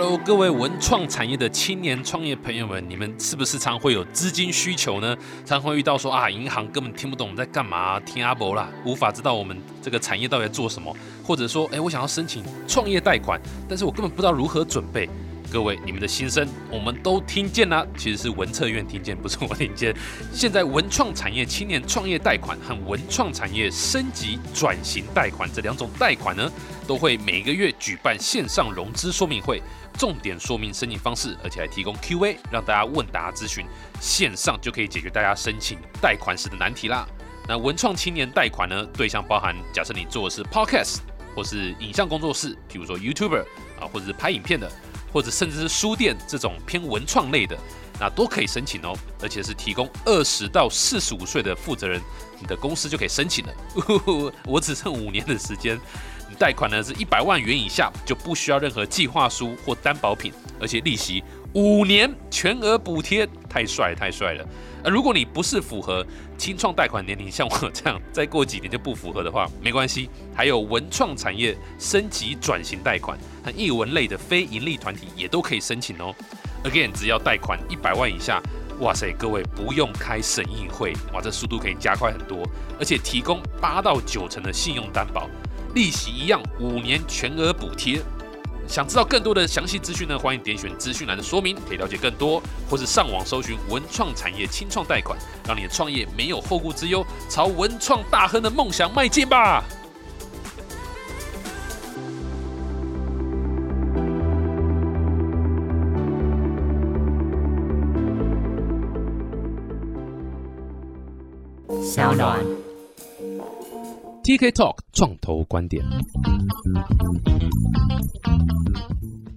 Hello，各位文创产业的青年创业朋友们，你们是不是常会有资金需求呢？常会遇到说啊，银行根本听不懂我们在干嘛，听阿伯啦，无法知道我们这个产业到底在做什么，或者说，哎，我想要申请创业贷款，但是我根本不知道如何准备。各位，你们的心声我们都听见了，其实是文策院听见，不是我听见。现在文创产业青年创业贷款和文创产业升级转型贷款这两种贷款呢，都会每个月举办线上融资说明会，重点说明申请方式，而且还提供 Q&A，让大家问答咨询，线上就可以解决大家申请贷款时的难题啦。那文创青年贷款呢，对象包含假设你做的是 Podcast 或是影像工作室，譬如说 YouTuber 啊，或者是拍影片的。或者甚至是书店这种偏文创类的，那都可以申请哦，而且是提供二十到四十五岁的负责人，你的公司就可以申请了。我只剩五年的时间，贷款呢是一百万元以下就不需要任何计划书或担保品，而且利息五年全额补贴，太帅太帅了。而如果你不是符合清创贷款年龄，像我这样，再过几年就不符合的话，没关系，还有文创产业升级转型贷款和艺文类的非盈利团体也都可以申请哦。Again，只要贷款一百万以下，哇塞，各位不用开审议会，哇，这速度可以加快很多，而且提供八到九成的信用担保，利息一样，五年全额补贴。想知道更多的详细资讯呢？欢迎点选资讯栏的说明，可以了解更多，或是上网搜寻文创产业清创贷款，让你的创业没有后顾之忧，朝文创大亨的梦想迈进吧！TK Talk 创投观点。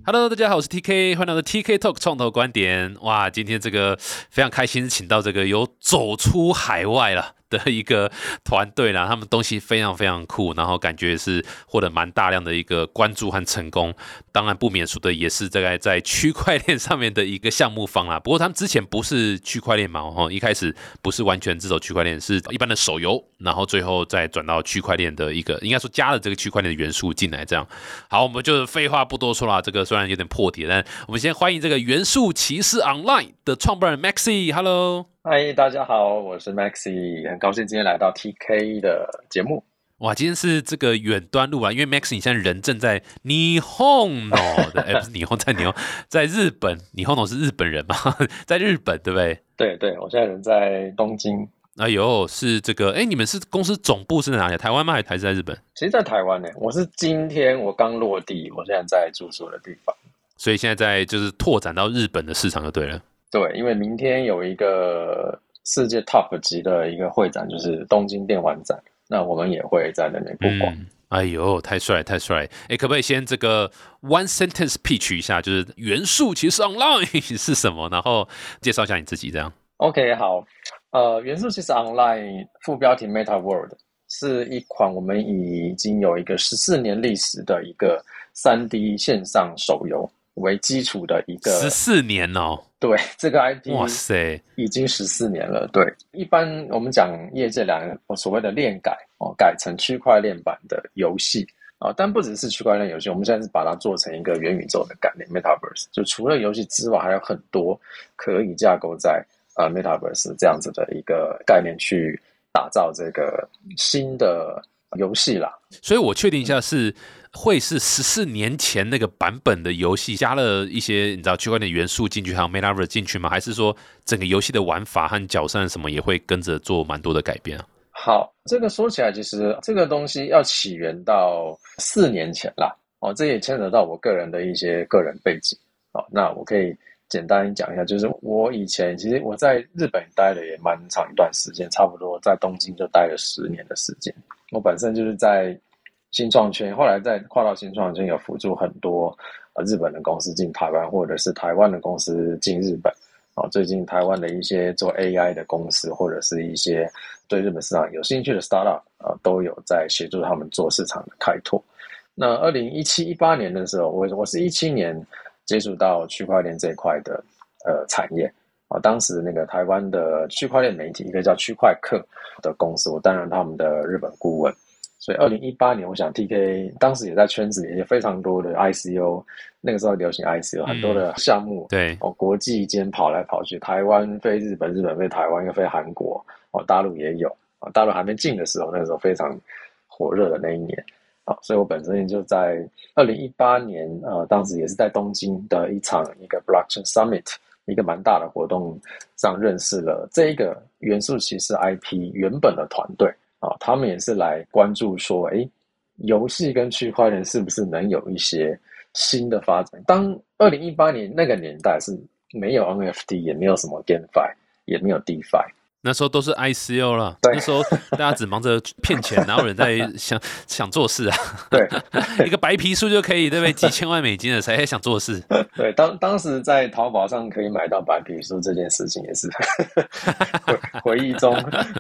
Hello，大家好，我是 TK，欢迎来到 TK Talk 创投观点。哇，今天这个非常开心，请到这个有走出海外了。的一个团队啦，他们东西非常非常酷，然后感觉是获得蛮大量的一个关注和成功。当然不免俗的也是在在区块链上面的一个项目方啦。不过他们之前不是区块链嘛，哦，一开始不是完全自走区块链，是一般的手游，然后最后再转到区块链的一个，应该说加了这个区块链的元素进来。这样好，我们就废话不多说了。这个虽然有点破题，但我们先欢迎这个元素骑士 Online 的创办人 Maxi，Hello。嗨，大家好，我是 Maxi，很高兴今天来到 TK 的节目。哇，今天是这个远端录啊，因为 Maxi 你现在人正在霓虹哦，哎，不是霓虹，在霓虹，在日本，霓虹是日本人嘛，在日本对不对？对对，我现在人在东京。哎呦，是这个，哎，你们是公司总部是在哪里？台湾吗？还是在日本？其实，在台湾呢。我是今天我刚落地，我现在在住宿的地方，所以现在在就是拓展到日本的市场就对了。对，因为明天有一个世界 top 级的一个会展，就是东京电玩展，那我们也会在那边曝光。哎呦，太帅太帅！哎，可不可以先这个 one sentence pitch 一下，就是元素其实 online 是什么？然后介绍一下你自己，这样。OK，好，呃，元素其实 online 副标题 Meta World 是一款我们已经有一个十四年历史的一个三 D 线上手游。为基础的一个十四年哦，对 这个 IP，哇塞，已经十四年了。对，一般我们讲业界两个所谓的链改哦，改成区块链版的游戏啊，但不只是区块链游戏，我们现在是把它做成一个元宇宙的概念 （Metaverse）。就除了游戏之外，还有很多可以架构在呃 Metaverse 这样子的一个概念去打造这个新的游戏啦。所以我确定一下是。会是十四年前那个版本的游戏加了一些你知道区块链元素进去，还有 Metaverse 进去吗？还是说整个游戏的玩法和角色什么也会跟着做蛮多的改变啊？好，这个说起来，其实这个东西要起源到四年前啦。哦，这也牵扯到我个人的一些个人背景。哦，那我可以简单讲一下，就是我以前其实我在日本待了也蛮长一段时间，差不多在东京就待了十年的时间。我本身就是在。新创圈，后来再跨到新创圈，有辅助很多呃日本的公司进台湾，或者是台湾的公司进日本。啊，最近台湾的一些做 AI 的公司，或者是一些对日本市场有兴趣的 startup 啊，都有在协助他们做市场的开拓。那二零一七一八年的时候，我我是一七年接触到区块链这一块的呃产业啊，当时那个台湾的区块链媒体，一个叫区块客的公司，我担任他们的日本顾问。所以二零一八年，我想 T K 当时也在圈子里也非常多的 I C O，那个时候流行 I C O，很多的项目，对哦，国际间跑来跑去，台湾飞日本，日本飞台湾，又飞韩国，哦，大陆也有啊，大陆还没进的时候，那个时候非常火热的那一年啊，所以我本身就在二零一八年，呃，当时也是在东京的一场一个 Blockchain Summit，一个蛮大的活动上认识了这一个元素骑士 IP 原本的团队。啊，他们也是来关注说，哎，游戏跟区块链是不是能有一些新的发展？当二零一八年那个年代是没有 NFT，也没有什么 GameFi，也没有 DeFi。那时候都是 ICO 了，对那时候大家只忙着骗钱，哪有人在想 想做事啊？对，一个白皮书就可以，对不对？几千万美金的，谁还想做事？对，当当时在淘宝上可以买到白皮书这件事情，也是回回忆中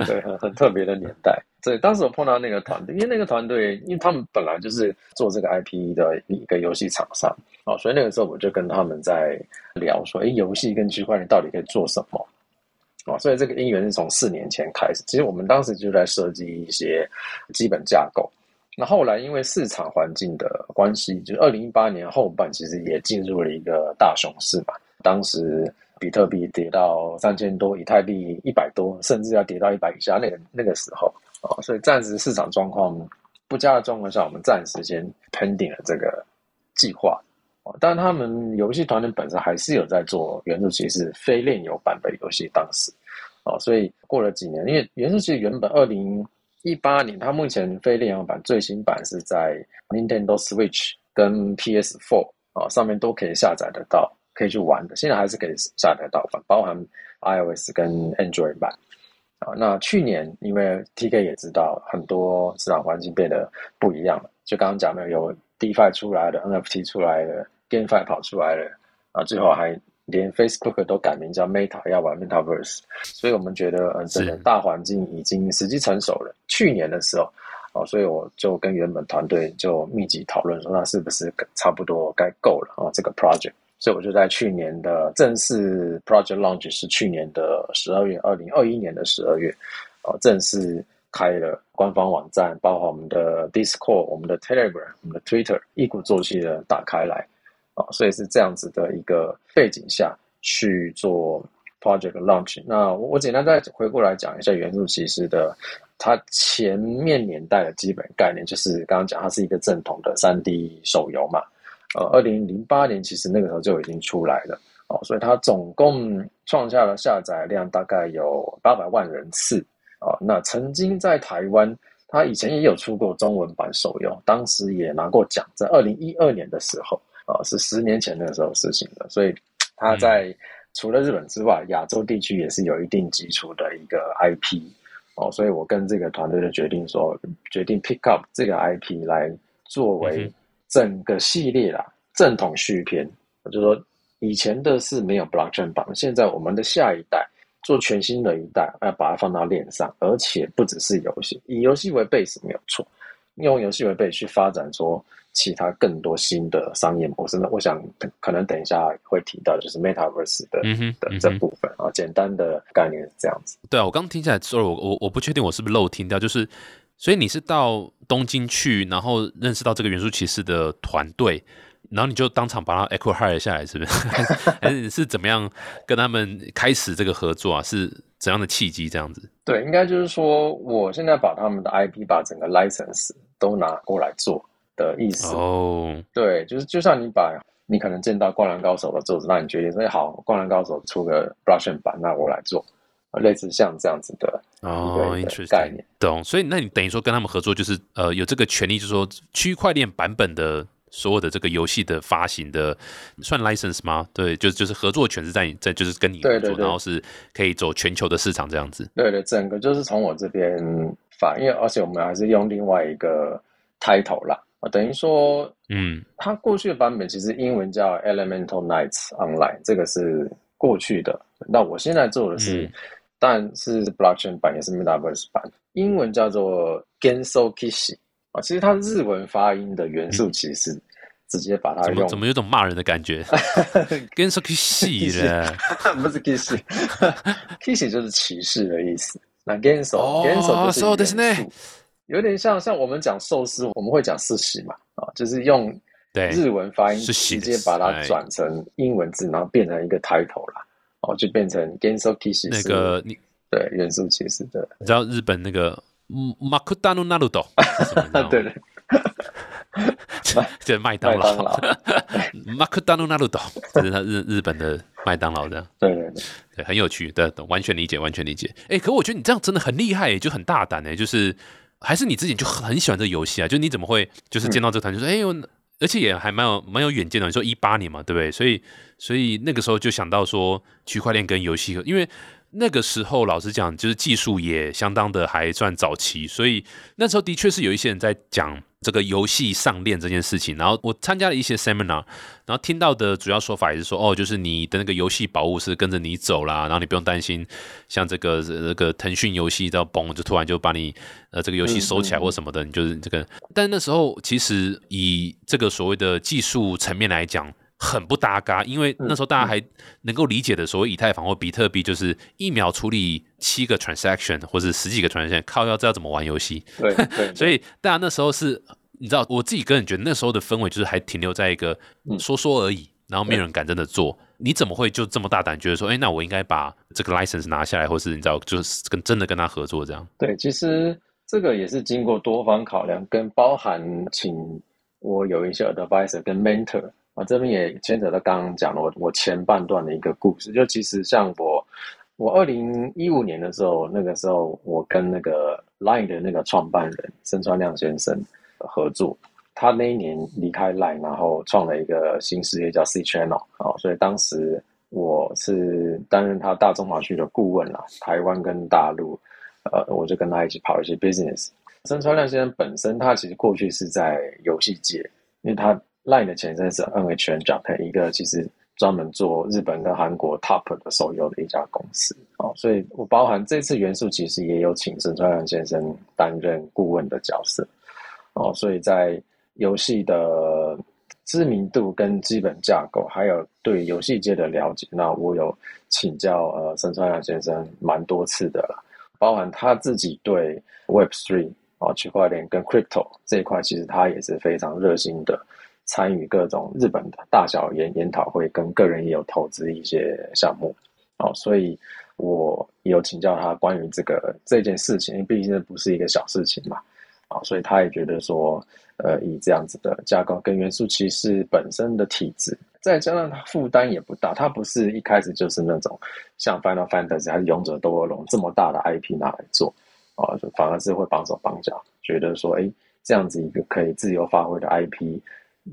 对很很特别的年代。对，当时我碰到那个团队，因为那个团队，因为他们本来就是做这个 IP 的一个游戏厂商哦，所以那个时候我就跟他们在聊说，哎，游戏跟区块链到底可以做什么？哦，所以这个因缘是从四年前开始。其实我们当时就在设计一些基本架构。那后来因为市场环境的关系，就是二零一八年后半，其实也进入了一个大熊市嘛。当时比特币跌到三千多，以太币一百多，甚至要跌到一百以下那个那个时候哦，所以暂时市场状况不佳的状况下，我们暂时先 pending 了这个计划。哦，但他们游戏团队本身还是有在做元素骑士非炼油版本游戏，当时哦，所以过了几年，因为元素骑士原本二零一八年，它目前非炼油版最新版是在 Nintendo Switch 跟 PS Four 啊上面都可以下载得到，可以去玩的。现在还是可以下载到，包含 iOS 跟 Android 版啊。那去年因为 TK 也知道很多市场环境变得不一样了，就刚刚讲的有。DeFi 出来了，NFT 出来了，GameFi 跑出来了，啊，最后还连 Facebook 都改名叫 Meta，要玩 Metaverse，所以我们觉得，嗯，整个大环境已经时机成熟了。去年的时候，哦，所以我就跟原本团队就密集讨论说，那是不是差不多该够了啊？这个 project，所以我就在去年的正式 project launch 是去年的十二月，二零二一年的十二月，哦，正式。开了官方网站，包括我们的 Discord、我们的 Telegram、我们的 Twitter，一鼓作气的打开来啊，所以是这样子的一个背景下去做 Project Launch。那我我简单再回过来讲一下元素骑士的它前面年代的基本概念，就是刚刚讲它是一个正统的三 D 手游嘛。呃，二零零八年其实那个时候就已经出来了哦，所以它总共创下了下载量大概有八百万人次。啊，那曾经在台湾，他以前也有出过中文版手游，当时也拿过奖，在二零一二年的时候，啊，是十年前那个时候事情的，所以他在除了日本之外，亚洲地区也是有一定基础的一个 IP，哦，所以我跟这个团队就决定说，决定 pick up 这个 IP 来作为整个系列啦正统续篇，就说以前的是没有 blockchain 版，现在我们的下一代。做全新的一代，要把它放到链上，而且不只是游戏，以游戏为 base 没有错，用游戏为 base 去发展说其他更多新的商业模式。那我想可能等一下会提到，就是 Metaverse 的的这部分啊，简单的概念是这样子。对啊，我刚听起来，sorry，我我我不确定我是不是漏听掉，就是所以你是到东京去，然后认识到这个元素骑士的团队。然后你就当场把他 echo hire 下来，是不是？还是是怎么样跟他们开始这个合作啊？是怎样的契机？这样子？对，应该就是说，我现在把他们的 IP，把整个 license 都拿过来做的意思。哦，对，就是就像你把你可能见到《灌篮高手》的作者，那你决定说好，《灌篮高手》出个 Russian 版，那我来做，类似像这样子的哦概念。懂。所以那你等于说跟他们合作，就是呃有这个权利，就是说区块链版本的。所有的这个游戏的发行的算 license 吗？对，就就是合作权是在你在，就是跟你合作，然后是可以走全球的市场这样子。对对，整个就是从我这边发，因为而且我们还是用另外一个 title 啦，啊，等于说，嗯，它过去的版本其实英文叫 Elemental Nights Online，这个是过去的。那我现在做的是，但是 Blockchain 版也是 Metaverse 版，英文叫做 Genso Kishi。啊，其实它日文发音的元素其实直接把它用，怎么有种骂人的感觉？跟说 kiss 的，不是 kiss，kiss 就是歧视的意思。那 genso genso 就是元素，有点像像我们讲寿司，我们会讲寿喜嘛，啊，就是用对。日文发音是直接把它哎。转成英文字，然后变成一个 title 啦，哦，就变成 Genso Kishi 那个你对元素骑士的，你知道日本那个马库达努纳鲁斗是什么？你知道吗对对，这麦当麦当劳，劳，马库达努纳鲁斗，这是他日日本的麦当劳的。对对对，很有趣的，完全理解，完全理解。哎，可我觉得你这样真的很厉害，就很大胆哎，就是还是你之前就很喜欢这游戏啊？就你怎么会就是见到这团就说哎呦，而且也还蛮有蛮有远见的。你说一八年嘛，对不对？所以所以那个时候就想到说区块链跟游戏，因为那个时候老实讲，就是技术也相当的还算早期，所以那时候的确是有一些人在讲这个游戏上链这件事情。然后我参加了一些 seminar，然后听到的主要说法也是说，哦，就是你的那个游戏宝物是跟着你走啦，然后你不用担心，像这个这个腾讯游戏到崩就突然就把你呃这个游戏收起来或什么的，你就是这个。但那时候其实以这个所谓的技术层面来讲。很不搭嘎，因为那时候大家还能够理解的所谓以太坊或比特币，就是一秒处理七个 transaction 或者十几个 transaction，靠要知道怎么玩游戏。对 对，所以大家那时候是，你知道，我自己个人觉得那时候的氛围就是还停留在一个说说而已，然后没有人敢真的做。你怎么会就这么大胆，觉得说，哎，那我应该把这个 license 拿下来，或是你知道，就是跟真的跟他合作这样？对，其实这个也是经过多方考量，跟包含请我有一些 advisor 跟 mentor 啊，这边也牵扯到刚刚讲的我我前半段的一个故事。就其实像我，我二零一五年的时候，那个时候我跟那个 Line 的那个创办人申川亮先生合作，他那一年离开 Line，然后创了一个新事业叫 C Channel 哦，所以当时我是担任他大中华区的顾问啦，台湾跟大陆。呃，我就跟他一起跑一些 business。申川亮先生本身，他其实过去是在游戏界，因为他 Line 的前身是 NHN Japan，一个其实专门做日本跟韩国 top 的手游的一家公司哦，所以我包含这次元素其实也有请申川亮先生担任顾问的角色哦，所以在游戏的知名度跟基本架构，还有对游戏界的了解，那我有请教呃申川亮先生蛮多次的了。包含他自己对 Web Three 啊区块链跟 Crypto 这一块，其实他也是非常热心的，参与各种日本的大小研研讨会，跟个人也有投资一些项目哦，所以我有请教他关于这个这件事情，因为毕竟不是一个小事情嘛，啊，所以他也觉得说，呃，以这样子的架构跟元素骑士本身的体质。再加上他负担也不大，他不是一开始就是那种像 Final Fantasy 还是勇者斗恶龙这么大的 IP 拿来做啊，就反而是会帮手帮脚，觉得说，哎，这样子一个可以自由发挥的 IP，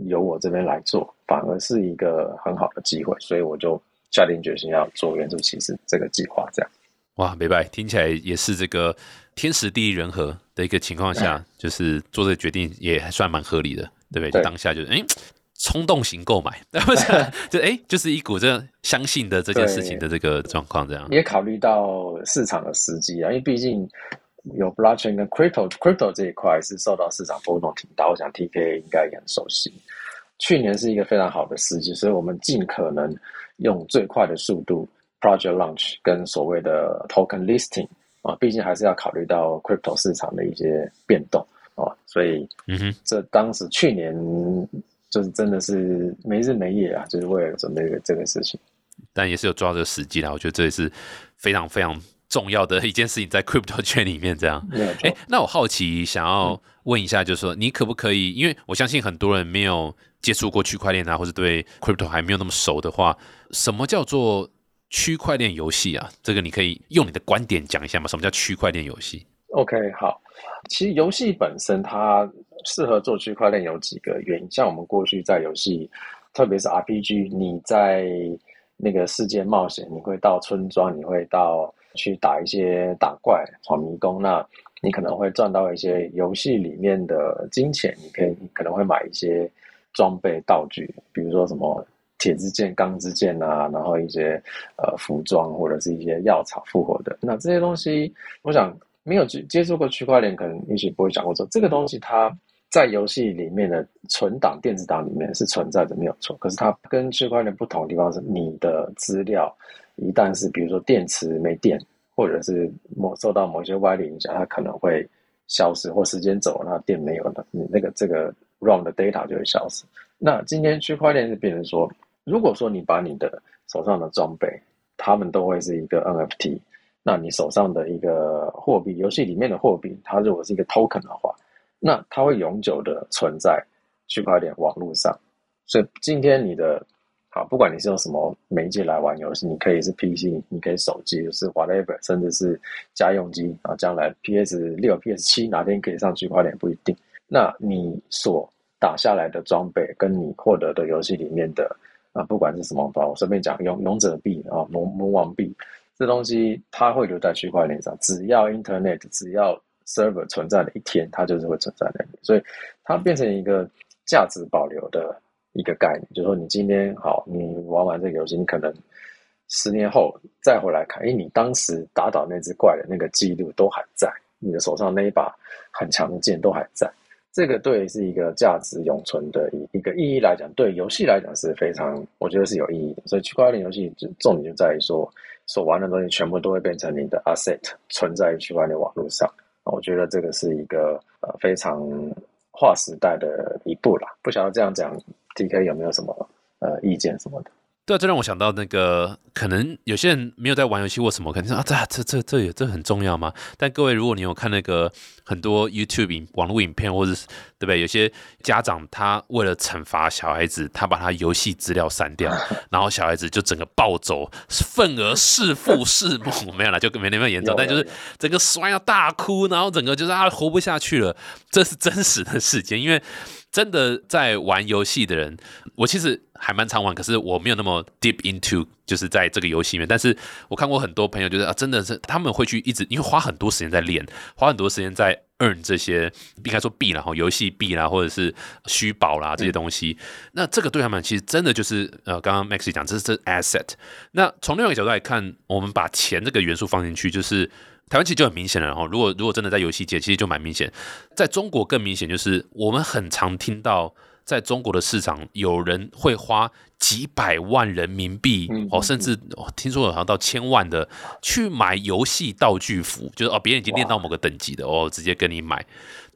由我这边来做，反而是一个很好的机会，所以我就下定决心要做援助骑士这个计划，这样。哇，明白，听起来也是这个天时地利人和的一个情况下，就是做这个决定也还算蛮合理的，对不对？就当下就是哎。冲动型购买，对 不是？就哎，就是一股这相信的这件事情的这个状况，这样也考虑到市场的时机啊，因为毕竟有 blockchain 跟 crypto，crypto 这一块是受到市场波动挺大，我想 TK 应该也很熟悉。去年是一个非常好的时机，所以我们尽可能用最快的速度 project launch 跟所谓的 token listing 啊，毕竟还是要考虑到 crypto 市场的一些变动啊，所以嗯哼，这当时去年。就是真的是没日没夜啊，就是为了准备这个事情。但也是有抓这个时机啦，我觉得这也是非常非常重要的一件事情，在 crypto 圈里面这样。哎，那我好奇想要问一下，就是说你可不可以？因为我相信很多人没有接触过区块链啊，或者对 crypto 还没有那么熟的话，什么叫做区块链游戏啊？这个你可以用你的观点讲一下吗？什么叫区块链游戏？OK，好，其实游戏本身它。适合做区块链有几个原因，像我们过去在游戏，特别是 RPG，你在那个世界冒险，你会到村庄，你会到去打一些打怪、闯迷宫，那你可能会赚到一些游戏里面的金钱，你可以可能会买一些装备道具，比如说什么铁之剑、钢之剑啊，然后一些呃服装或者是一些药草复活的，那这些东西，我想没有接接触过区块链，可能也许不会想过说这个东西它。在游戏里面的存档电子档里面是存在的，没有错。可是它跟区块链不同的地方是，你的资料一旦是比如说电池没电，或者是某受到某些外力影响，它可能会消失，或时间走了，那电没有了，你那个这个 ROM 的 data 就会消失。那今天区块链是变成说，如果说你把你的手上的装备，他们都会是一个 NFT，那你手上的一个货币，游戏里面的货币，它如果是一个 token 的话，那它会永久的存在区块链网络上。所以今天你的。好，不管你是用什么媒介来玩游戏，你可以是 PC，你可以手机，是 whatever，甚至是家用机啊。将来 PS 六、PS 七哪天可以上区块链不一定。那你所打下来的装备，跟你获得的游戏里面的啊，不管是什么吧，我顺便讲勇勇者币啊、魔魔王币，这东西它会留在区块链上，只要 Internet，只要 server 存在的一天，它就是会存在那里，所以它变成一个价值保留的。一个概念，就是说，你今天好，你玩完这个游戏，你可能十年后再回来看，哎，你当时打倒那只怪的那个记录都还在，你的手上那一把很强的剑都还在。这个对是一个价值永存的一一个意义来讲，对游戏来讲是非常，我觉得是有意义的。所以区块链游戏重点就在于说，所玩的东西全部都会变成你的 asset，存在于区块链网络上。我觉得这个是一个呃非常。划时代的一步啦，不晓得这样讲，D K 有没有什么呃意见什么的？对，这让我想到那个，可能有些人没有在玩游戏或什么，肯定说啊，这这这这也这很重要吗？但各位，如果你有看那个很多 YouTube 影网络影片，或者是对不对？有些家长他为了惩罚小孩子，他把他游戏资料删掉，然后小孩子就整个暴走，愤而弑父弑母，没有了，就没那么严重，但就是整个摔到大哭，然后整个就是啊活不下去了，这是真实的事件，因为。真的在玩游戏的人，我其实还蛮常玩，可是我没有那么 deep into，就是在这个游戏里面。但是我看过很多朋友，就是啊，真的是他们会去一直，因为花很多时间在练，花很多时间在 earn 这些，应该说币啦，哈，游戏币啦，或者是虚宝啦这些东西。那这个对他们其实真的就是呃，刚刚 Max 讲，这是 asset。那从另外一个角度来看，我们把钱这个元素放进去，就是。台湾其实就很明显了，然后如果如果真的在游戏界，其实就蛮明显。在中国更明显，就是我们很常听到，在中国的市场，有人会花几百万人民币哦，甚至听说好像到千万的去买游戏道具服，就是哦，别人已经练到某个等级的哦，直接跟你买。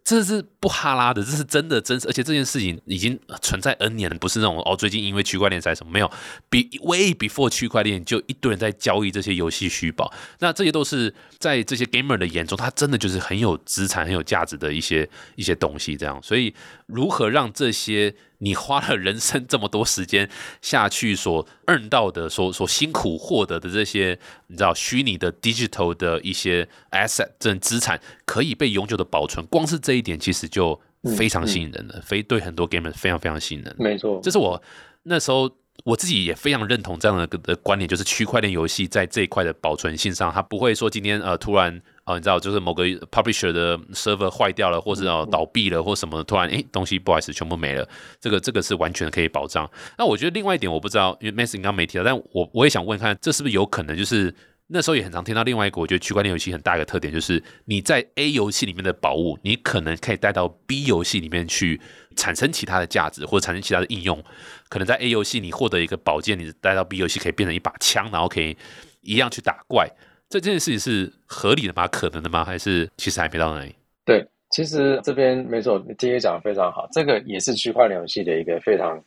这是不哈拉的，这是真的真实，而且这件事情已经存在 N 年了，不是那种哦，最近因为区块链在什么没有，比 way before 区块链就一堆人在交易这些游戏虚宝，那这些都是在这些 gamer 的眼中，它真的就是很有资产、很有价值的一些一些东西，这样，所以如何让这些。你花了人生这么多时间下去所 earn 到的、所所辛苦获得的这些，你知道虚拟的 digital 的一些 asset 这种资产可以被永久的保存，光是这一点其实就非常吸引人了，非对很多 gamer 非常非常吸引人。没错，这是我那时候我自己也非常认同这样的的观点，就是区块链游戏在这一块的保存性上，它不会说今天呃突然。哦，你知道，就是某个 publisher 的 server 坏掉了，或是哦倒闭了，或什么，突然诶东西不好意思全部没了，这个这个是完全可以保障。那我觉得另外一点我不知道，因为 Max 刚刚没提到，但我我也想问看，这是不是有可能？就是那时候也很常听到另外一个，我觉得区块链游戏很大一个特点，就是你在 A 游戏里面的宝物，你可能可以带到 B 游戏里面去产生其他的价值，或者产生其他的应用。可能在 A 游戏你获得一个宝剑，你带到 B 游戏可以变成一把枪，然后可以一样去打怪。这件事情是合理的吗？可能的吗？还是其实还没到那里？对，其实这边没错，你今天讲的非常好。这个也是区块链游戏的一个非常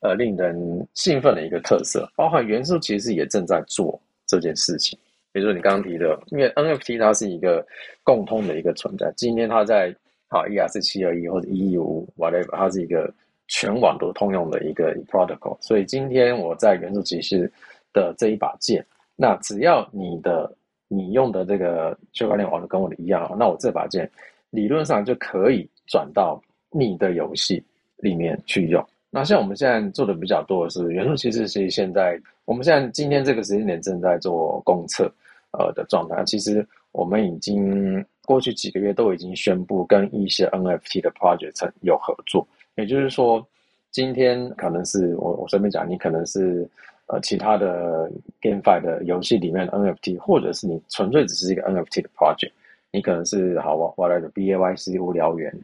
呃令人兴奋的一个特色。包含元素其实也正在做这件事情。比如说你刚刚提的，因为 NFT 它是一个共通的一个存在。今天它在好 ERC 七二一或者一一五 whatever，它是一个全网都通用的一个 protocol。所以今天我在元素骑士的这一把剑，那只要你的你用的这个区块链网络跟我的一样，那我这把剑理论上就可以转到你的游戏里面去用。那像我们现在做的比较多的是元素，其实是现在我们现在今天这个时间点正在做公测呃的状态。其实我们已经过去几个月都已经宣布跟一些 NFT 的 project 有合作，也就是说，今天可能是我我顺便讲，你可能是。呃，其他的 GameFi 的游戏里面的 NFT，或者是你纯粹只是一个 NFT 的 project，你可能是好我来的 BAYC 无聊员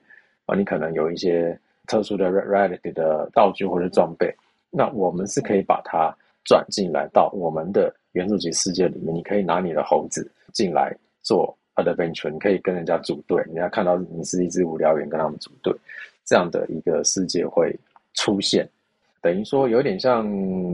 啊，你可能有一些特殊的 Reality 的道具或者装备，那我们是可以把它转进来到我们的元素级世界里面，你可以拿你的猴子进来做 adventure，你可以跟人家组队，人家看到你是一只无聊猿，跟他们组队，这样的一个世界会出现。等于说有点像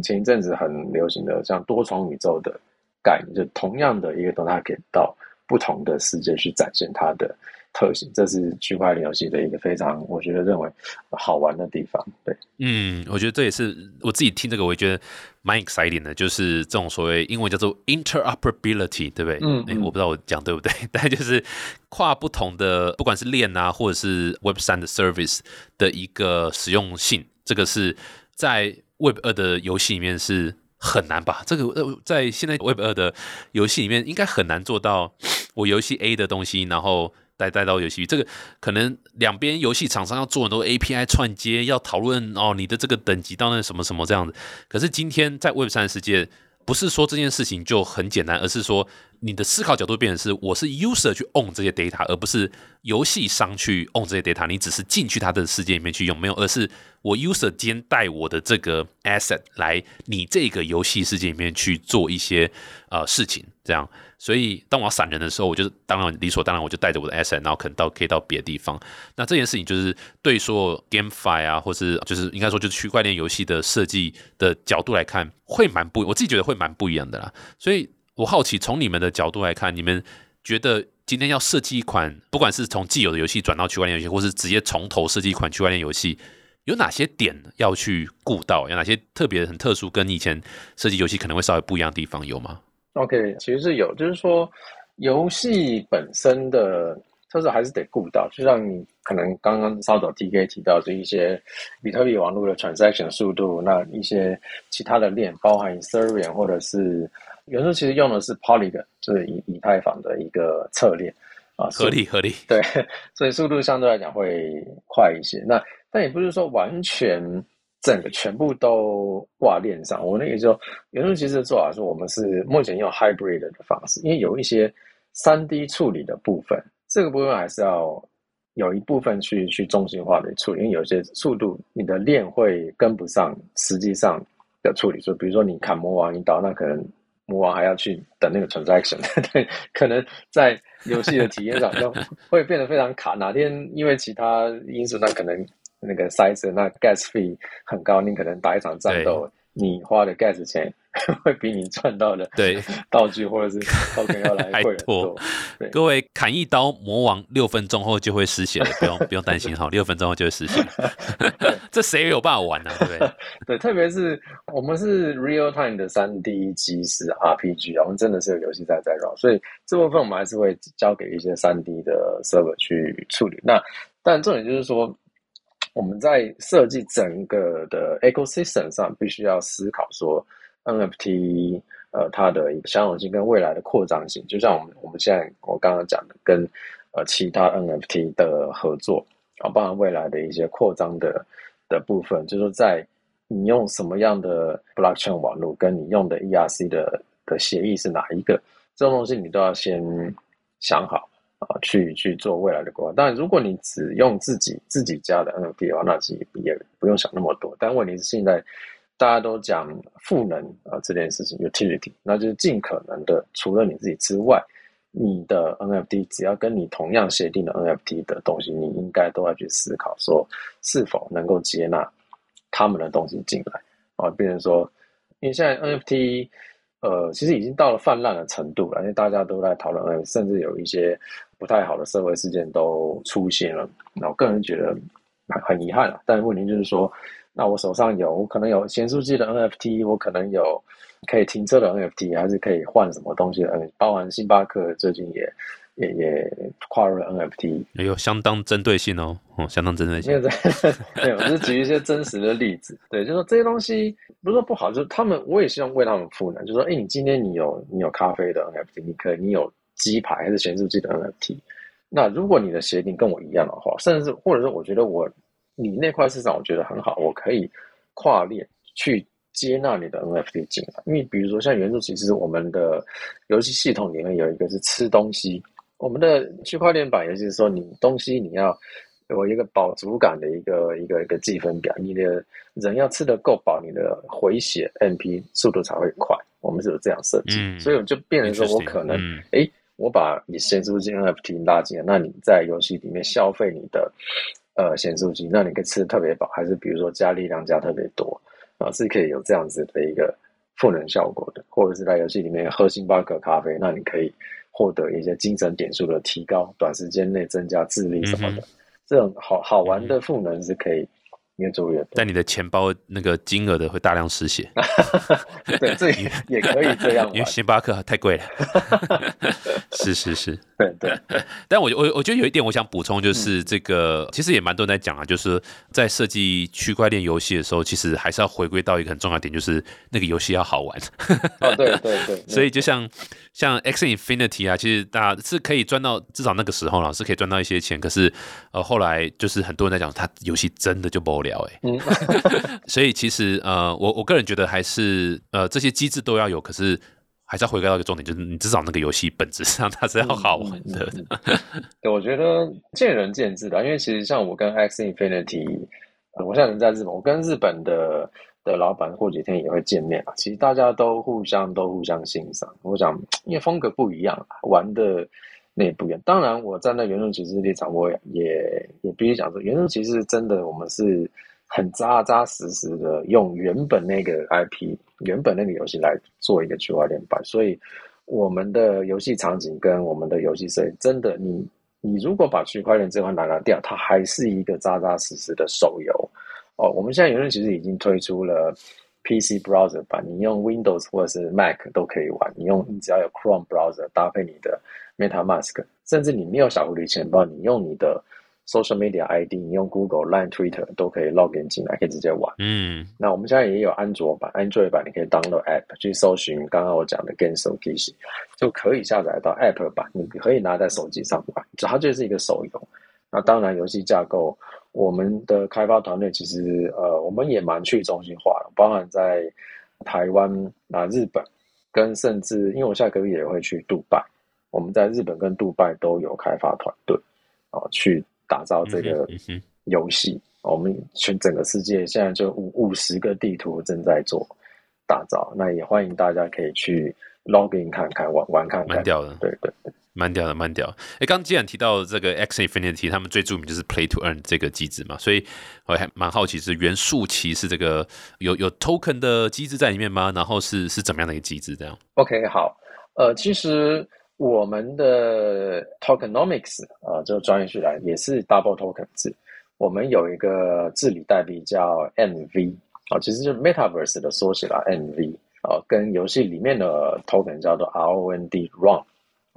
前一阵子很流行的像多重宇宙的概念，就同样的一个东西，它可以到不同的世界去展现它的特性。这是区块链游戏的一个非常，我觉得认为好玩的地方。对，嗯，我觉得这也是我自己听这个，我也觉得蛮 exciting 的，就是这种所谓英文叫做 interoperability，对不对？嗯，我不知道我讲对不对，但就是跨不同的，不管是链啊，或者是 Web 三的 service 的一个实用性，这个是。在 Web 二的游戏里面是很难吧？这个呃，在现在 Web 二的游戏里面应该很难做到。我游戏 A 的东西，然后带带到游戏，这个可能两边游戏厂商要做很多 API 串接，要讨论哦，你的这个等级到那什么什么这样子。可是今天在 Web 三世界，不是说这件事情就很简单，而是说。你的思考角度变成是，我是 user 去 own 这些 data，而不是游戏商去 own 这些 data。你只是进去他的世界里面去用，没有，而是我 user 兼带我的这个 asset 来你这个游戏世界里面去做一些呃事情，这样。所以当我要闪人的时候，我就当然理所当然，我就带着我的 S N，然后可能到可以到别的地方。那这件事情就是对说 gamefi 啊，或是就是应该说就是区块链游戏的设计的角度来看，会蛮不，我自己觉得会蛮不一样的啦。所以。我好奇，从你们的角度来看，你们觉得今天要设计一款，不管是从既有的游戏转到区块链游戏，或是直接从头设计一款区块链游戏，有哪些点要去顾到？有哪些特别很特殊，跟以前设计游戏可能会稍微不一样的地方有吗？OK，其实是有，就是说游戏本身的特色还是得顾到，就像你可能刚刚稍早 TK 提到的一些比特币网络的 transaction 速度，那一些其他的链，包含 Ethereum 或者是。元素其实用的是 Polygon，就是以以太坊的一个策略啊，合理合理。对，所以速度相对来讲会快一些。那但也不是说完全整个全部都挂链上。我那个时候元素其实做法是，我们是目前用 Hybrid 的方式，因为有一些三 D 处理的部分，这个部分还是要有一部分去去中心化的处理，因为有些速度你的链会跟不上实际上的处理。就比如说你砍魔王一刀，那可能。魔王还要去等那个 transaction，对，可能在游戏的体验上 就会变得非常卡。哪天因为其他因素，那可能那个 size 那 gas fee 很高，你可能打一场战斗。你花的 gas 钱 会比你赚到的对 道具或者是 token 要来 贵很多。各位砍一刀魔王六分钟后就会失血了，不用不用担心哈，六分钟后就会失血。这谁有办法玩呢？对不对？对，特别是我们是 real time 的三 D 即时 RPG，我们真的是有游戏在在搞，所以这部分我们还是会交给一些三 D 的 server 去处理。那但重点就是说。我们在设计整个的 ecosystem 上，必须要思考说 NFT 呃它的一个相容性跟未来的扩张性。就像我们我们现在我刚刚讲的，跟呃其他 NFT 的合作啊，包含未来的一些扩张的的部分，就是在你用什么样的 blockchain 网络，跟你用的 ERC 的的协议是哪一个，这种东西你都要先想好。啊，去去做未来的规划。但，如果你只用自己自己家的 NFT 的话，那其实也不用想那么多。但问题是，现在大家都讲赋能啊这件事情，utility，那就是尽可能的，除了你自己之外，你的 NFT 只要跟你同样协定的 NFT 的东西，你应该都要去思考说，是否能够接纳他们的东西进来啊。变成说，因为现在 NFT。呃，其实已经到了泛滥的程度了，因为大家都在讨论，甚至有一些不太好的社会事件都出现了。那我个人觉得很很遗憾啊。但问题就是说，那我手上有可能有咸酥鸡的 NFT，我可能有可以停车的 NFT，还是可以换什么东西的 NFT，包含星巴克最近也。也也跨入了 NFT，也有相当针对性哦，哦，相当针对性。没有在，没有，我是举一些真实的例子。对，就说这些东西不是说不好，就是他们，我也希望为他们赋能。就说，哎，你今天你有你有咖啡的 NFT，你可以你有鸡排还是咸酥鸡的 NFT。那如果你的协定跟我一样的话，甚至或者说，我觉得我你那块市场我觉得很好，我可以跨链去接纳你的 NFT 进来。因为比如说像元素，其实我们的游戏系统里面有一个是吃东西。我们的区块链版，游戏是说，你东西你要有一个饱足感的一个一个一个计分表，你的人要吃得够饱，你的回血 NP 速度才会快。我们是有这样设计，所以我就变成说我可能，哎，我把你显示金 NFT 拉进来，那你在游戏里面消费你的呃显示金，那你可以吃的特别饱，还是比如说加力量加特别多啊，是可以有这样子的一个赋能效果的，或者是在游戏里面喝星巴克咖啡，那你可以获得一些精神点数的提高，短时间内增加智力什么的，这种好好玩的赋能是可以。越做越多，但你的钱包那个金额的会大量失血。对，这也也可以这样，因为星巴克太贵了。是是是，对对。但我我我觉得有一点我想补充，就是这个其实也蛮多人在讲啊，就是在设计区块链游戏的时候，其实还是要回归到一个很重要点，就是那个游戏要好玩。哦，对对对。所以就像像 X Infinity 啊，其实大家是可以赚到，至少那个时候老是可以赚到一些钱。可是呃，后来就是很多人在讲，他游戏真的就不。聊哎，嗯，所以其实呃，我我个人觉得还是呃，这些机制都要有，可是还是要回归到一个重点，就是你至少那个游戏本质上它是要好玩的。对，我觉得见仁见智的，因为其实像我跟 X Infinity，我现在人在日本，我跟日本的的老板过几天也会见面嘛。其实大家都互相都互相欣赏，我想因为风格不一样，玩的。那也不一样。当然，我站在原著骑士立场，我也也必须讲说，原著骑士真的，我们是很扎扎实实的用原本那个 IP、原本那个游戏来做一个区块链版。所以，我们的游戏场景跟我们的游戏设计，真的，你你如果把区块链这块拿拿掉，它还是一个扎扎实实的手游。哦，我们现在有人其实已经推出了 PC browser 版，你用 Windows 或者是 Mac 都可以玩。你用，你只要有 Chrome browser 搭配你的。MetaMask，甚至你没有小狐狸钱包，你用你的 Social Media ID，你用 Google、Line、Twitter 都可以 login 进来，可以直接玩。嗯，那我们现在也有安卓版、Android 版，你可以 download app 去搜寻刚刚我讲的 Game s o p c 就可以下载到 app 版，你可以拿在手机上玩，它就是一个手游。那当然，游戏架构，我们的开发团队其实呃，我们也蛮去中心化的，包含在台湾、啊日本，跟甚至因为我下个月也会去杜拜。我们在日本跟杜拜都有开发团队，哦，去打造这个游戏。我们全整个世界现在就五五十个地图正在做打造，那也欢迎大家可以去 login 看看玩玩看看。蛮屌的，对对对，蛮屌的，蛮屌。哎，刚既然提到这个 X Infinity，他们最著名就是 Play to Earn 这个机制嘛，所以我还蛮好奇，是元素棋是这个有有 token 的机制在里面吗？然后是是怎么样的一个机制？这样？OK，好，呃，其实。我们的 tokenomics 啊，就专业去来也是 double token 制。我们有一个治理代币叫 MV 啊，其实就是 Metaverse 的缩写啦，MV 啊，跟游戏里面的 token 叫做 ROND RON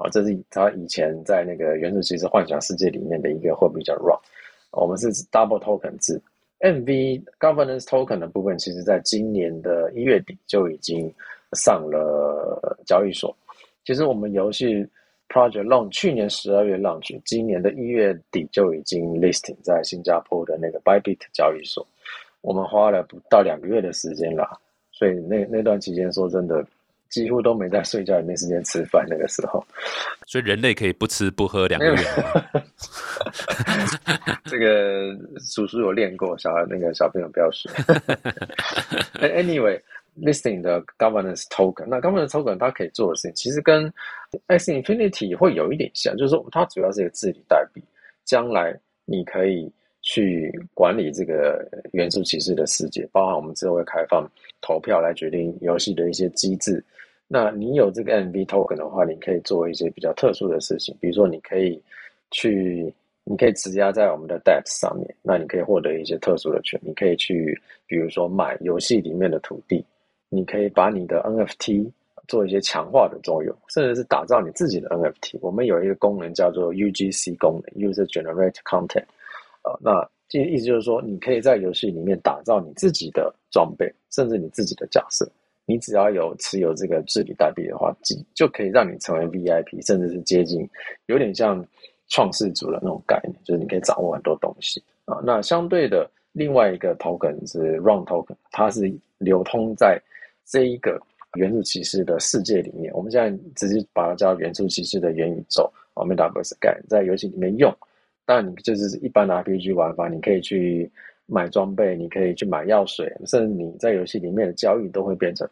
啊，这是他以前在那个原始骑士幻想世界里面的一个货币叫 RON。我们是 double token 制，MV governance token 的部分，其实在今年的一月底就已经上了交易所。其实我们游戏 Project Launch 去年十二月 Launch，今年的一月底就已经 Listing 在新加坡的那个 Bybit 交易所。我们花了不到两个月的时间啦，所以那那段期间说真的，几乎都没在睡觉，也没时间吃饭。那个时候，所以人类可以不吃不喝两个月。这个叔叔有练过，小孩那个小朋友不要学。Anyway。listing 的 governance token，那 governance token 它可以做的事情，其实跟 X Infinity 会有一点像，就是说它主要是一个治理代币，将来你可以去管理这个元素骑士的世界，包含我们之后会开放投票来决定游戏的一些机制。那你有这个 MV token 的话，你可以做一些比较特殊的事情，比如说你可以去，你可以质押在我们的 DEX 上面，那你可以获得一些特殊的权，你可以去，比如说买游戏里面的土地。你可以把你的 NFT 做一些强化的作用，甚至是打造你自己的 NFT。我们有一个功能叫做 UGC 功能 （User Generate Content）。呃，那这意思就是说，你可以在游戏里面打造你自己的装备，甚至你自己的角色。你只要有持有这个治理代币的话，就就可以让你成为 VIP，甚至是接近有点像创世主的那种概念，就是你可以掌握很多东西啊。那相对的，另外一个 token 是 Run Token，它是流通在这一个元素骑士的世界里面，我们现在直接把它叫元素骑士的元宇宙，我们 Metaverse 概在游戏里面用。但，你就是一般的 RPG 玩法，你可以去买装备，你可以去买药水，甚至你在游戏里面的交易都会变成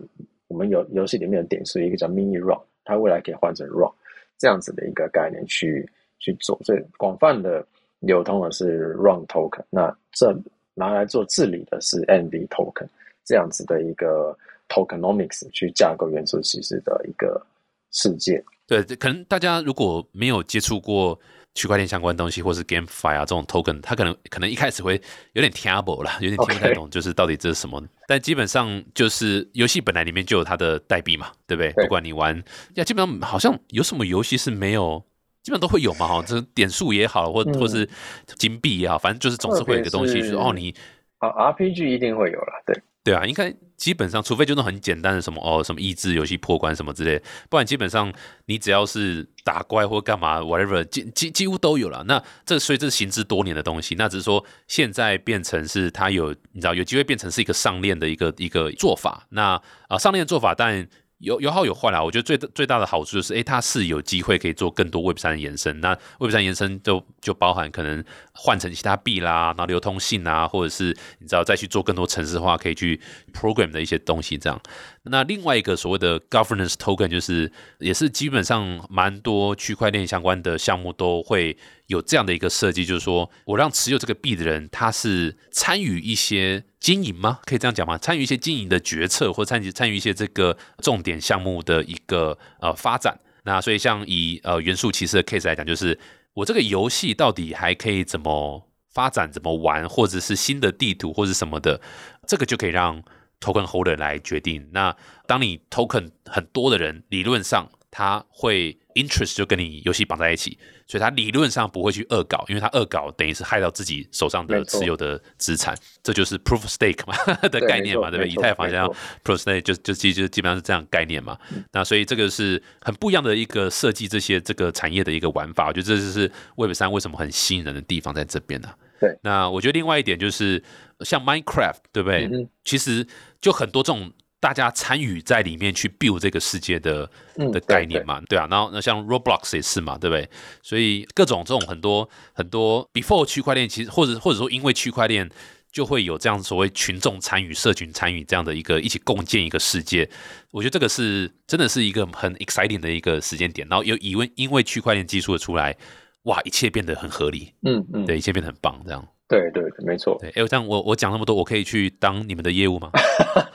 我们有游戏里面的点数，一个叫 Mini Run，它未来可以换成 Run。这样子的一个概念去去做。所以广泛的流通的是 Run Token，那这拿来做治理的是 NV Token，这样子的一个 Tokenomics 去架构元素其实的一个世界。对，可能大家如果没有接触过。区块链相关东西，或是 GameFi 啊这种 token，它可能可能一开始会有点听不啦，有点听不太懂，就是到底这是什么。但基本上就是游戏本来里面就有它的代币嘛，对不对？不管你玩，呀，基本上好像有什么游戏是没有，基本上都会有嘛，哈，这点数也好，或或是金币也好，反正就是总是会有一个东西，就是哦，你啊 RPG 一定会有了，对。对啊，应该基本上，除非就那很简单的什么哦，什么益智游戏破关什么之类，不然基本上你只要是打怪或干嘛，whatever，几几几乎都有了。那这所以这是行之多年的东西，那只是说现在变成是它有，你知道有机会变成是一个上链的一个一个做法。那啊，上链做法，但有有好有坏啦，我觉得最最大的好处就是，哎，它是有机会可以做更多 Web 三的延伸。那 Web 三延伸就就包含可能换成其他币啦，然后流通性啊，或者是你知道再去做更多城市化，可以去 program 的一些东西这样。那另外一个所谓的 governance token 就是也是基本上蛮多区块链相关的项目都会有这样的一个设计，就是说我让持有这个币的人他是参与一些经营吗？可以这样讲吗？参与一些经营的决策，或参与参与一些这个重点项目的一个呃发展。那所以像以呃元素骑士的 case 来讲，就是我这个游戏到底还可以怎么发展、怎么玩，或者是新的地图或者什么的，这个就可以让。token holder 来决定。那当你 token 很多的人，理论上他会 interest 就跟你游戏绑在一起，所以他理论上不会去恶搞，因为他恶搞等于是害到自己手上的持有的资产。这就是 proof stake 嘛 的概念嘛，对不对？以太坊像 proof stake 就就其实基本上是这样概念嘛。那所以这个是很不一样的一个设计，这些这个产业的一个玩法，我觉得这就是 Web 三为什么很吸引人的地方在这边呢？对。那我觉得另外一点就是像 Minecraft，对不对？其实就很多这种大家参与在里面去 build 这个世界的的概念嘛，对啊，然后那像 Roblox 也是嘛，对不对？所以各种这种很多很多 before 区块链，其实或者或者说因为区块链就会有这样所谓群众参与、社群参与这样的一个一起共建一个世界。我觉得这个是真的是一个很 exciting 的一个时间点。然后又因为因为区块链技术的出来，哇，一切变得很合理，嗯嗯，对，一切变得很棒，这样。对对没错。哎，这样我我讲那么多，我可以去当你们的业务吗？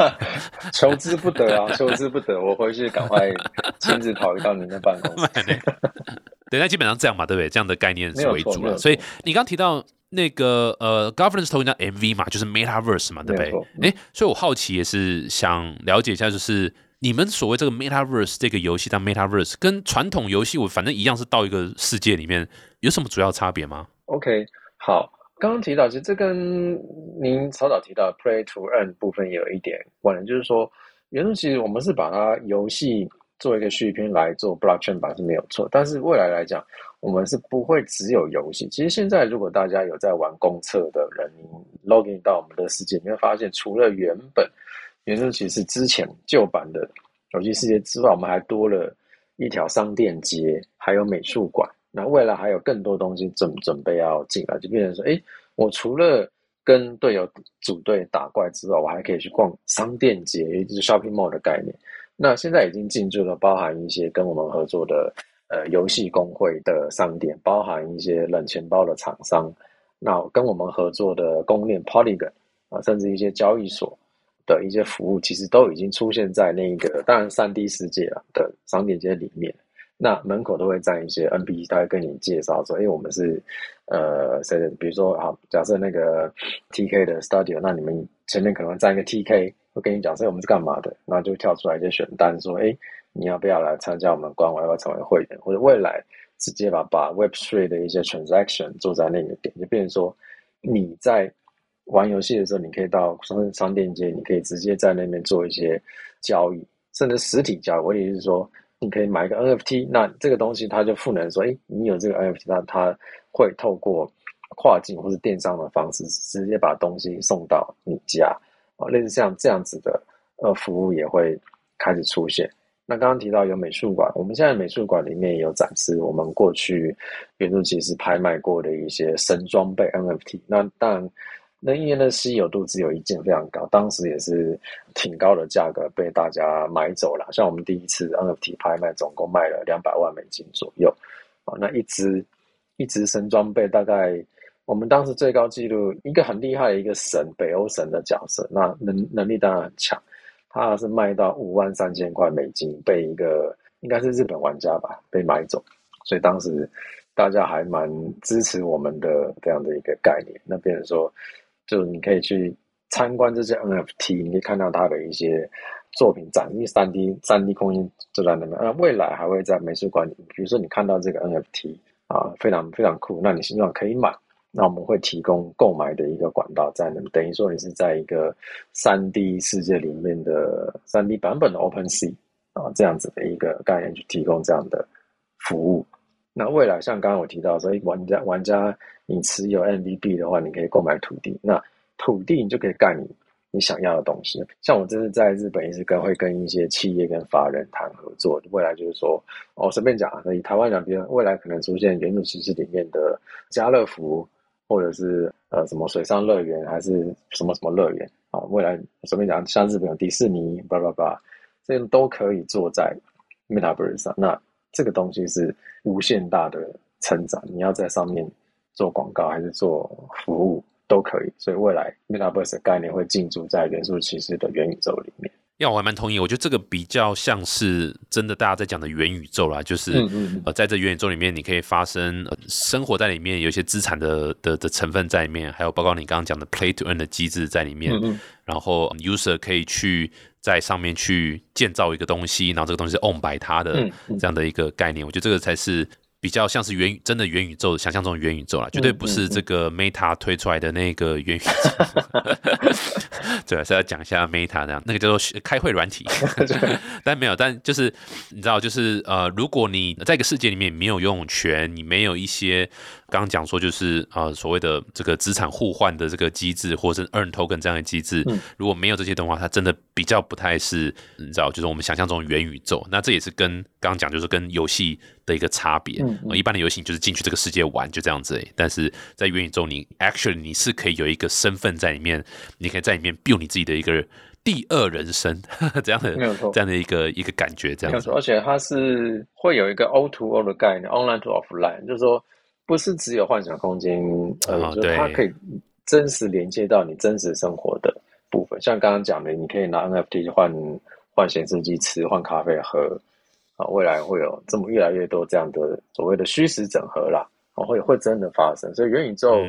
求之不得啊，求之不得！我回去赶快亲自跑到您的办公室。对，那基本上这样嘛，对不对？这样的概念是为主了。所以你刚提到那个呃，governance token 叫 MV 嘛，就是 Metaverse 嘛，对不对？哎，所以我好奇也是想了解一下，就是你们所谓这个 Metaverse 这个游戏，当 Metaverse 跟传统游戏我反正一样是到一个世界里面，有什么主要差别吗？OK，好。刚刚提到，其实这跟您草早提到 play to earn 部分也有一点关联，就是说，原初其实我们是把它游戏做一个续篇来做 blockchain 吧是没有错，但是未来来讲，我们是不会只有游戏。其实现在如果大家有在玩公测的人，login 到我们的世界，你会发现，除了原本原初其实之前旧版的游戏世界之外，我们还多了一条商店街，还有美术馆。那未来还有更多东西准准备要进来，就变成说，哎，我除了跟队友组队打怪之外，我还可以去逛商店街，也就是 shopping mall 的概念。那现在已经进驻了，包含一些跟我们合作的呃游戏工会的商店，包含一些冷钱包的厂商，那跟我们合作的公链 Polygon 啊，甚至一些交易所的一些服务，其实都已经出现在那个当然三 D 世界啊的商店街里面。那门口都会站一些 NPC，他会跟你介绍说：“哎，我们是呃谁的？比如说，好，假设那个 TK 的 Studio，那你们前面可能站一个 TK，会跟你讲说我们是干嘛的，然后就跳出来一些选单，说：哎，你要不要来参加我们官网？要不要成为会员？或者未来直接把把 Web Three 的一些 Transaction 做在那个点，就变成说你在玩游戏的时候，你可以到商商店街，你可以直接在那边做一些交易，甚至实体交易。我的意思是说。你可以买一个 NFT，那这个东西它就赋能说，哎，你有这个 NFT，那它会透过跨境或是电商的方式，直接把东西送到你家，啊，类似像这样子的呃服务也会开始出现。那刚刚提到有美术馆，我们现在美术馆里面也有展示我们过去原著其实拍卖过的一些神装备 NFT。那当然那因为那稀有度只有一件非常高，当时也是挺高的价格被大家买走了。像我们第一次 NFT 拍卖，总共卖了两百万美金左右。啊，那一只一只神装备大概我们当时最高纪录，一个很厉害的一个神，北欧神的角色，那能能力当然很强，他是卖到五万三千块美金，被一个应该是日本玩家吧被买走，所以当时大家还蛮支持我们的这样的一个概念。那变成说，就是你可以去参观这些 NFT，你可以看到它的一些。作品展示三 D 三 D 空间就在那边，那未来还会在美术馆里。比如说你看到这个 NFT 啊，非常非常酷，那你希望可以买，那我们会提供购买的一个管道在那，等于说你是在一个三 D 世界里面的三 D 版本的 OpenSea 啊，这样子的一个概念去提供这样的服务。那未来像刚刚我提到，所以玩家玩家你持有 MVP 的话，你可以购买土地，那土地你就可以盖你。你想要的东西，像我这是在日本，也是跟会跟一些企业跟法人谈合作。未来就是说，哦，随便讲啊，以台湾讲，比如未来可能出现原主其实里面的家乐福，或者是呃什么水上乐园，还是什么什么乐园啊？未来随便讲，像日本有迪士尼，叭叭叭，这些都可以做在 Metaverse 上。那这个东西是无限大的成长。你要在上面做广告，还是做服务？都可以，所以未来 Metaverse 的概念会进驻在元素骑士的元宇宙里面。要我还蛮同意，我觉得这个比较像是真的大家在讲的元宇宙啦，就是呃，在这元宇宙里面，你可以发生生活在里面，有一些资产的的的成分在里面，还有包括你刚刚讲的 Play to Earn 的机制在里面，然后 User 可以去在上面去建造一个东西，然后这个东西是 own by 它的这样的一个概念，我觉得这个才是。比较像是元真的元宇宙，想象中的元宇宙啦，绝对不是这个 Meta 推出来的那个元宇宙。对，是要讲一下 Meta 那样，那个叫做开会软体。但没有，但就是你知道，就是呃，如果你在一个世界里面没有游泳圈，你没有一些。刚刚讲说就是呃所谓的这个资产互换的这个机制，或者是 earn token 这样的机制，如果没有这些的话，它真的比较不太是你知道，就是我们想象中的元宇宙。那这也是跟刚刚讲就是跟游戏的一个差别。一般的游戏就是进去这个世界玩就这样子，但是在元宇宙你 actually 你是可以有一个身份在里面，你可以在里面 build 你自己的一个第二人生 这样的这样的一个一个感觉这样子。而且它是会有一个 O to O 的概念，online to offline，就是说。不是只有幻想空间，呃，就它可以真实连接到你真实生活的部分。像刚刚讲的，你可以拿 NFT 换换显示器吃，换咖啡喝，啊，未来会有这么越来越多这样的所谓的虚实整合啦，啊，会会真的发生。所以元宇宙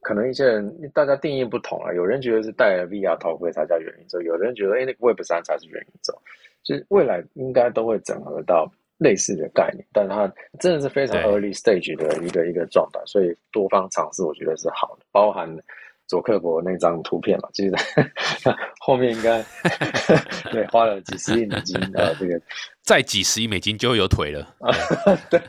可能一些人大家定义不同啊，有人觉得是戴了 VR 头盔才叫元宇宙，有人觉得哎，那个 Web 三才是元宇宙。就是未来应该都会整合到。类似的概念，但它真的是非常 early stage 的一个一个状态，所以多方尝试，我觉得是好的。包含佐克伯那张图片嘛，其实 后面应该 对花了几十亿美金啊，这个 再几十亿美金就有腿了啊。对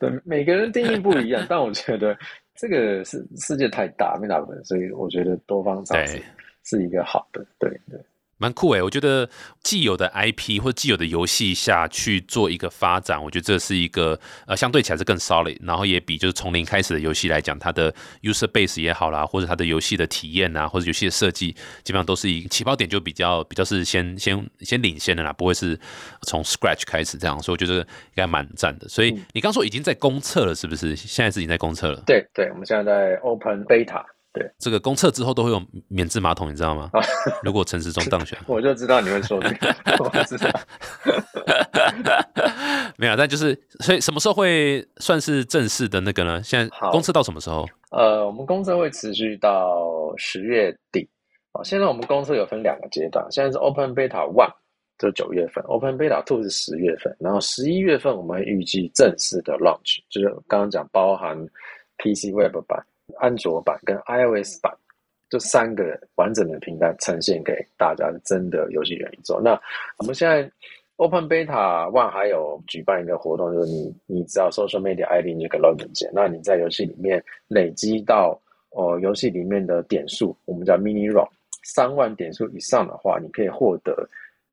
对，每个人定义不一样，但我觉得这个世世界太大，没打分，所以我觉得多方尝试是一个好的。对对。蛮酷诶，我觉得既有的 IP 或既有的游戏下去做一个发展，我觉得这是一个呃相对起来是更 solid，然后也比就是从零开始的游戏来讲，它的 user base 也好啦，或者它的游戏的体验啊，或者游戏的设计，基本上都是一起跑点就比较比较是先先先领先的啦，不会是从 scratch 开始这样，所以我觉得应该蛮赞的。所以你刚说已经在公测了，是不是？现在是已经在公测了？对对，我们现在在 open beta。对，这个公测之后都会有免治马桶，你知道吗？如果陈时中当选，我就知道你会说这个，我知道。没有，但就是所以什么时候会算是正式的那个呢？现在公测到什么时候？呃，我们公测会持续到十月底。啊，现在我们公测有分两个阶段，现在是 Open Beta One，是九月份；Open Beta Two 是十月份。然后十一月份我们预计正式的 Launch，就是刚刚讲包含 PC Web 版。安卓版跟 iOS 版这三个完整的平台呈现给大家，真的游戏元宇宙。那我们现在 Open Beta One 还有举办一个活动，就是你你只要 Social Media ID 这个 login 键，那你在游戏里面累积到哦游戏里面的点数，我们叫 Mini r o 三万点数以上的话，你可以获得。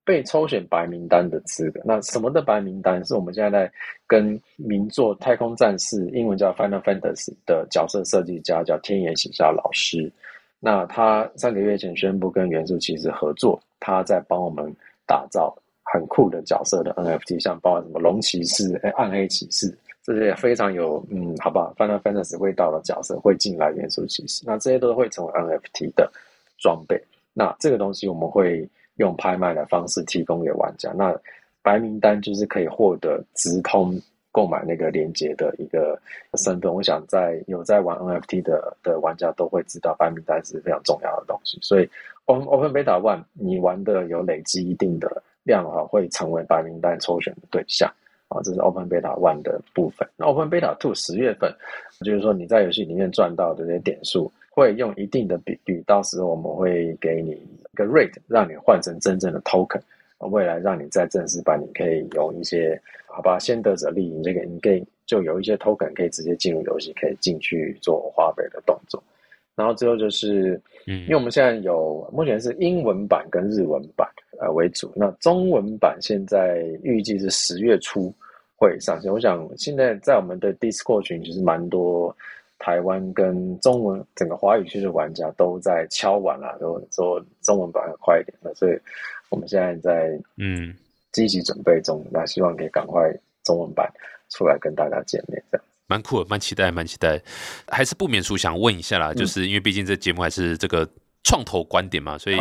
被抽选白名单的资格，那什么的白名单是我们现在在跟名作《太空战士》英文叫《Final Fantasy》的角色设计家叫天野喜沙老师。那他三个月前宣布跟元素骑士合作，他在帮我们打造很酷的角色的 NFT，像包括什么龙骑士、暗黑骑士这些非常有嗯，好吧，Final Fantasy 味道的角色会进来元素骑士，那这些都会成为 NFT 的装备。那这个东西我们会用拍卖的方式提供给玩家。那白名单就是可以获得直通。购买那个链接的一个身份，我想在有在玩 NFT 的的玩家都会知道，白名单是非常重要的东西。所以，Open Open Beta One 你玩的有累积一定的量的话，会成为白名单抽选的对象啊。这是 Open Beta One 的部分。那 Open Beta Two 十月份，就是说你在游戏里面赚到的这些点数，会用一定的比率，到时候我们会给你一个 rate，让你换成真正的 token。未来让你在正式版，你可以有一些好吧，先得者利益，这个你可以就有一些 token 可以直接进入游戏，可以进去做花呗的动作。然后最后就是，嗯，因为我们现在有目前是英文版跟日文版呃为主，那中文版现在预计是十月初会上线。我想现在在我们的 Discord 群其实蛮多台湾跟中文整个华语区的玩家都在敲碗啦，都说中文版要快一点那所以。我们现在在嗯积极准备中，那希望可以赶快中文版出来跟大家见面，这样蛮酷的，蛮期待，蛮期待。还是不免俗想问一下啦，就是因为毕竟这节目还是这个创投观点嘛，所以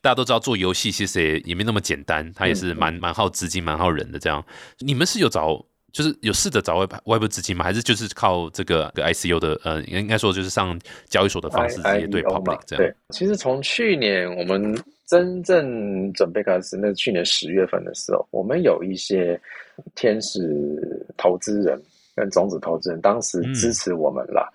大家都知道做游戏其实也也没那么简单，它也是蛮蛮耗资金、蛮耗人的。这样，你们是有找，就是有试着找外外部资金吗？还是就是靠这个 ICU 的呃，应该说就是上交易所的方式直接对 public 这样？对，其实从去年我们。真正准备开始，那去年十月份的时候，我们有一些天使投资人跟种子投资人，当时支持我们了。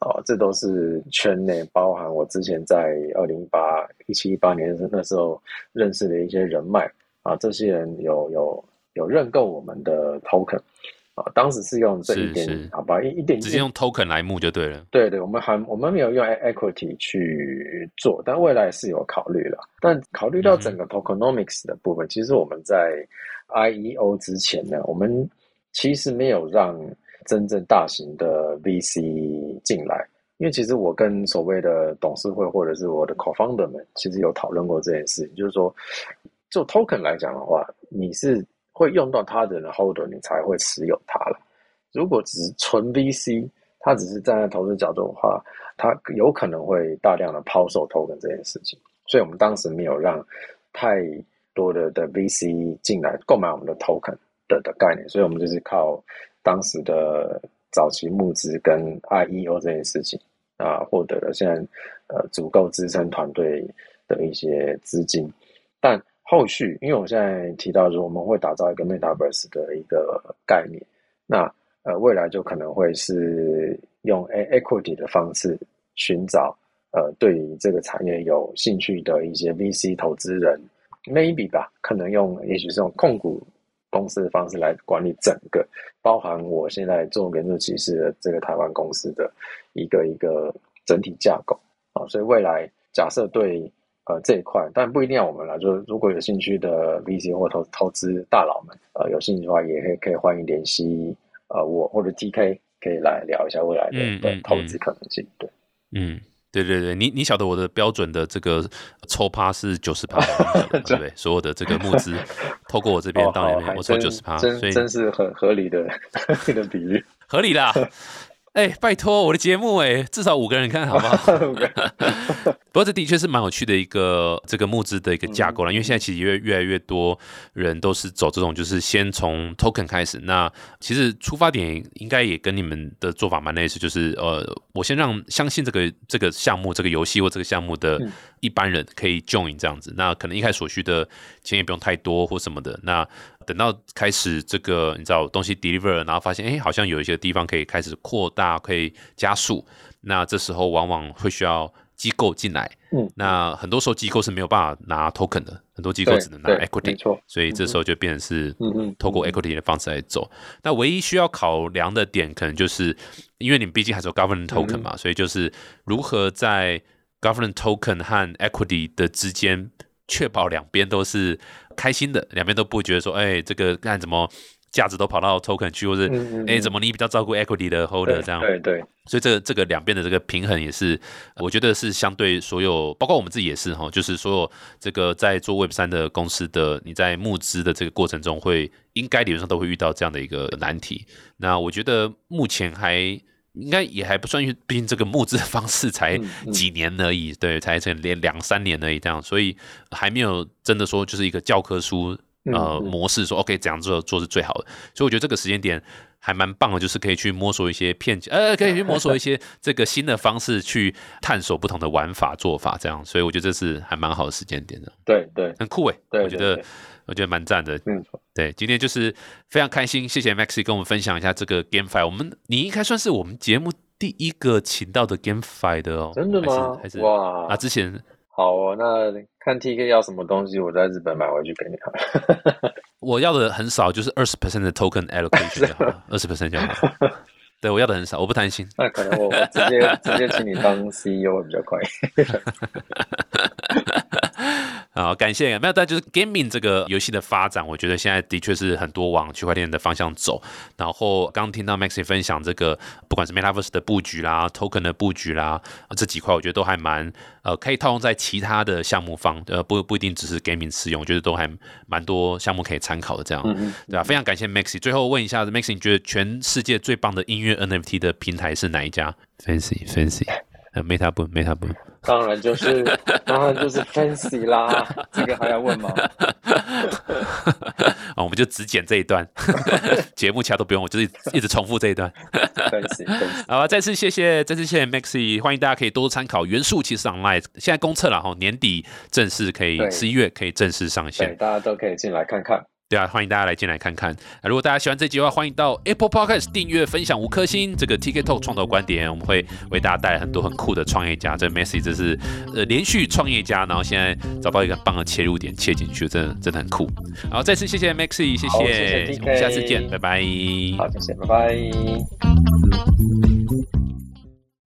哦，这都是圈内，包含我之前在二零一八、一七、一八年那时候认识的一些人脉啊，这些人有有有认购我们的 token。啊，当时是用这一点，好吧，一一点直接用 token 来募就对了。对对，我们还我们没有用 equity 去做，但未来是有考虑了。但考虑到整个 tokenomics 的部分，其实我们在 IEO 之前呢，我们其实没有让真正大型的 VC 进来，因为其实我跟所谓的董事会或者是我的 co-founder 们，其实有讨论过这件事情，就是说，就 token 来讲的话，你是。会用到它的人 hold，你才会持有它了。如果只是纯 VC，它只是站在投资角度的话，它有可能会大量的抛售 token 这件事情。所以我们当时没有让太多的的 VC 进来购买我们的 token 的的概念，所以我们就是靠当时的早期募资跟 IEO 这件事情啊，获得了现在呃足够支撑团队的一些资金，但。后续，因为我现在提到说我们会打造一个 Metaverse 的一个概念，那呃未来就可能会是用 A equity 的方式寻找呃对于这个产业有兴趣的一些 VC 投资人，maybe 吧，可能用也许是用控股公司的方式来管理整个，包含我现在做原著骑士的这个台湾公司的一个一个整体架构啊，所以未来假设对。呃，这一块，但不一定要我们来。就是如果有兴趣的 VC 或投投资大佬们，呃，有兴趣的话，也可以可以欢迎联系呃我或者 TK，可以来聊一下未来的的投资可能性。对，嗯，对对对，你你晓得我的标准的这个抽趴是九十趴，对不对？所有的这个募资 透过我这边到那边，我抽九十趴，所以真是很合理的的比喻，合理的。哎，拜托我的节目哎，至少五个人看好不好？不过这的确是蛮有趣的一个这个募资的一个架构了，因为现在其实越越来越多人都是走这种，就是先从 token 开始。那其实出发点应该也跟你们的做法蛮类似，就是呃，我先让相信这个这个项目、这个游戏或这个项目的一般人可以 join 这样子。那可能一开始所需的钱也不用太多或什么的。那等到开始这个你知道东西 deliver，然后发现哎，好像有一些地方可以开始扩大，可以加速。那这时候往往会需要机构进来。嗯，那很多时候机构是没有办法拿 token 的，很多机构只能拿 equity。没错。所以这时候就变成是嗯嗯，透过 equity 的方式来走。那唯一需要考量的点，可能就是因为你毕竟还是有 government token 嘛，所以就是如何在 government token 和 equity 的之间。确保两边都是开心的，两边都不会觉得说，哎，这个干怎么价值都跑到 token 去，或是哎，怎么你比较照顾 equity 的 holder 这样？对对。所以这个这个两边的这个平衡也是，我觉得是相对所有，包括我们自己也是哈，就是所有这个在做 Web 三的公司的，你在募资的这个过程中，会应该理论上都会遇到这样的一个难题。那我觉得目前还应该也还不算，毕竟这个募资的方式才几年而已，对，才才连两三年而已这样，所以还没有真的说就是一个教科书。呃，模式说 OK，怎样做做是最好的，所以我觉得这个时间点还蛮棒的，就是可以去摸索一些骗局，呃，可以去摸索一些这个新的方式去探索不同的玩法做法，这样，所以我觉得这是还蛮好的时间点的。对对，很酷诶，我觉得我觉得蛮赞的。嗯，对，今天就是非常开心，谢谢 Maxi 跟我们分享一下这个 GameFi，我们你应该算是我们节目第一个请到的 GameFi 的哦，真的吗？还是哇啊，之前。好哦，那看 TK 要什么东西，我在日本买回去给你。我要的很少，就是二十 percent 的 token allocation 就好，二十 percent 就好。对我要的很少，我不贪心。那可能我直接直接请你当 CEO 比较快。好，感谢。没有，但就是 gaming 这个游戏的发展，我觉得现在的确是很多往区块链的方向走。然后刚听到 Maxi 分享这个，不管是 Metaverse 的布局啦，token 的布局啦，这几块我觉得都还蛮呃，可以套用在其他的项目方，呃，不不一定只是 gaming 使用，我觉得都还蛮多项目可以参考的。这样，对吧？非常感谢 Maxi。最后问一下，Maxi，你觉得全世界最棒的音乐 NFT 的平台是哪一家？Fancy，Fancy。呃，Meta 不，Meta 不，当然就是，当然就是 Fancy 啦，这个还要问吗？啊，我们就只剪这一段，节目其他都不用，我就是一直重复这一段。Fancy，好，再次谢谢，再次谢谢 Maxi，欢迎大家可以多多参考元素其实 online，现在公测了哈，年底正式可以，十一月可以正式上线，大家都可以进来看看。对啊，欢迎大家来进来看看。如果大家喜欢这集的话，欢迎到 Apple Podcast 订阅、分享五颗星。这个 TikTok 创投观点，我们会为大家带来很多很酷的创业家。这 Messi 这是呃连续创业家，然后现在找到一个很棒的切入点，切进去，真的真的很酷。好，再次谢谢 Maxi，谢谢，我们下次见，拜拜。好，谢谢，拜拜。